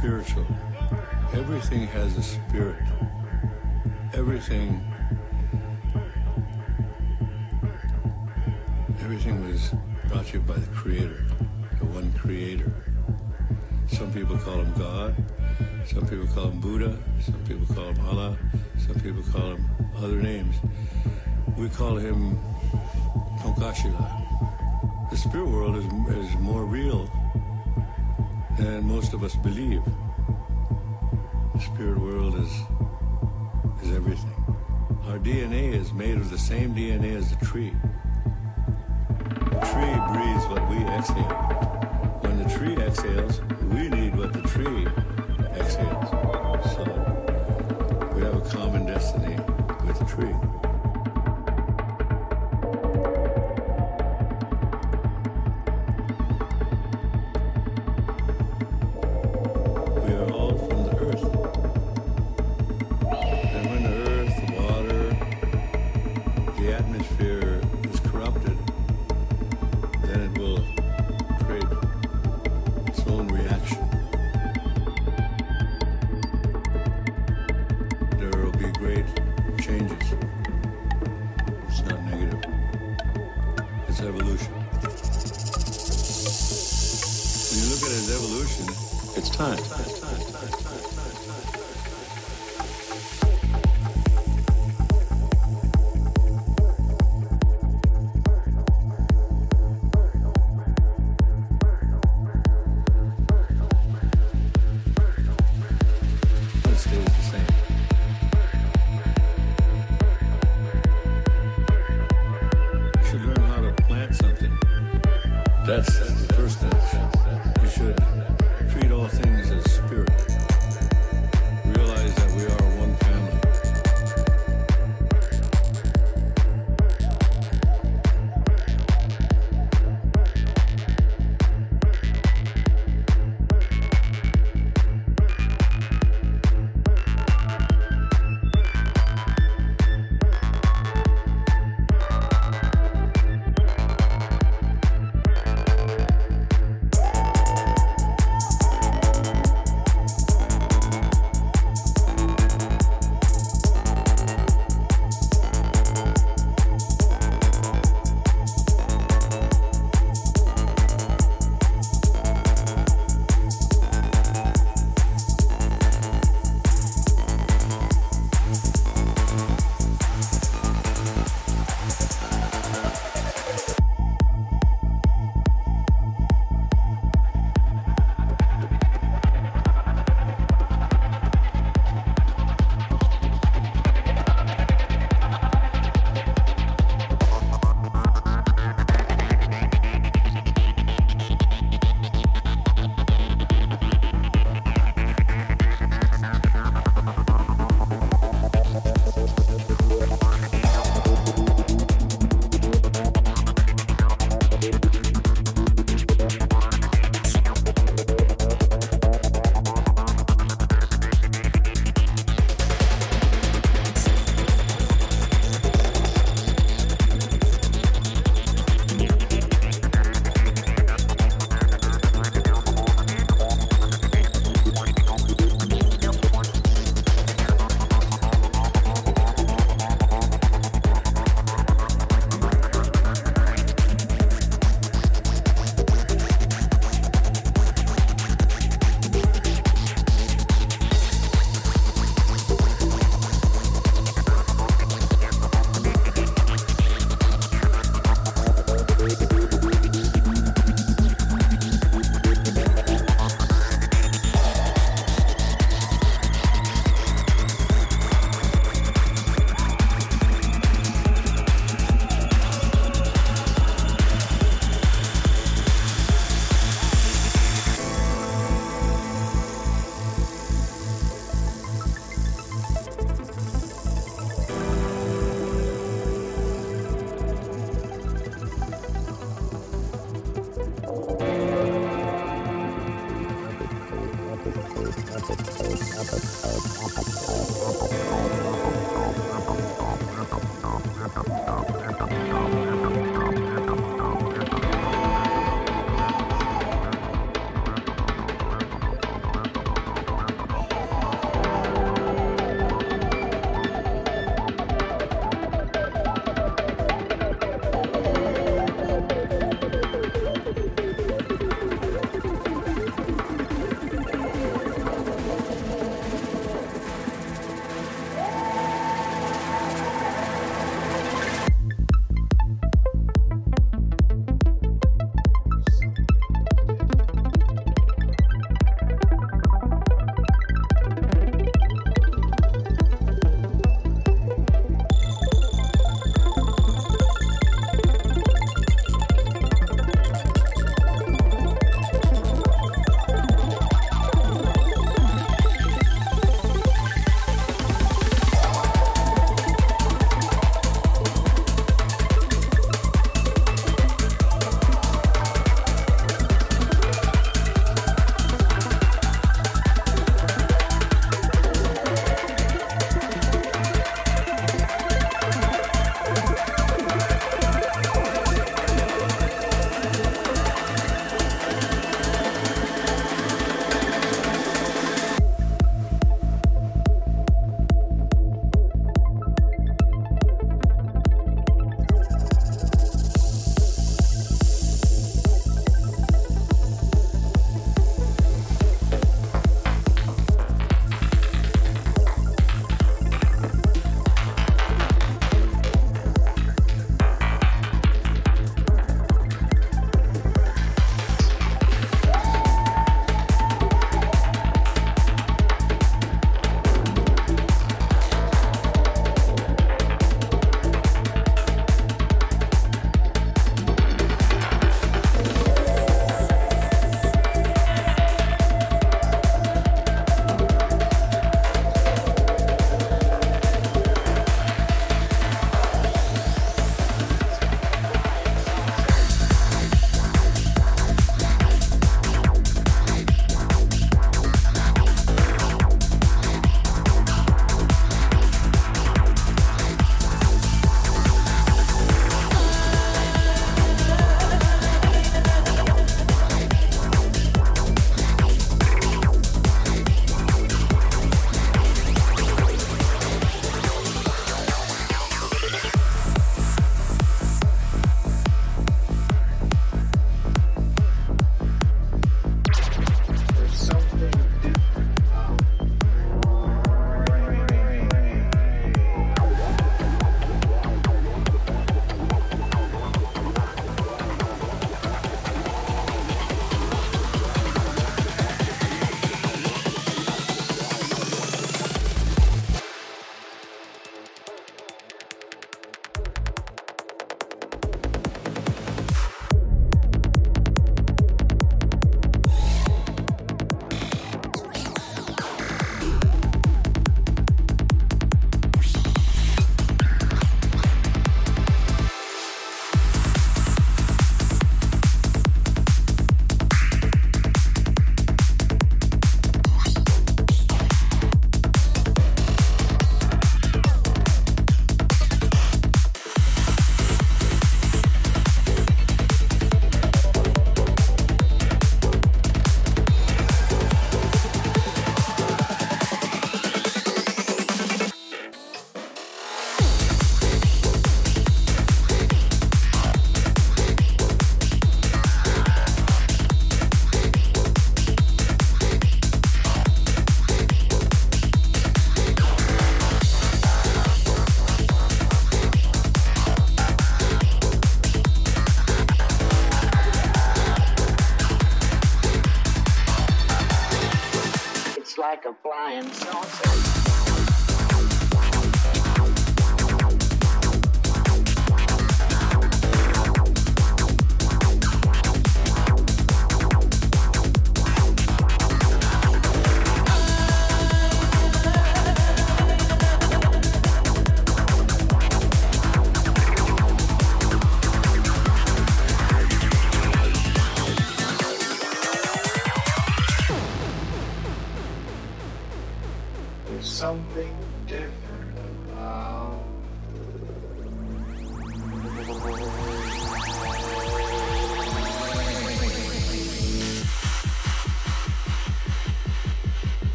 Spiritual. Everything has a spirit. Everything. Everything was brought to you by the Creator, the one Creator. Some people call him God. Some people call him Buddha. Some people call him Allah. Some people call him other names. We call him Tonkashila. The spirit world is, is more real than most of us believe. The spirit world is is everything. Our DNA is made of the same DNA as the tree. The tree breathes what we exhale. When the tree exhales,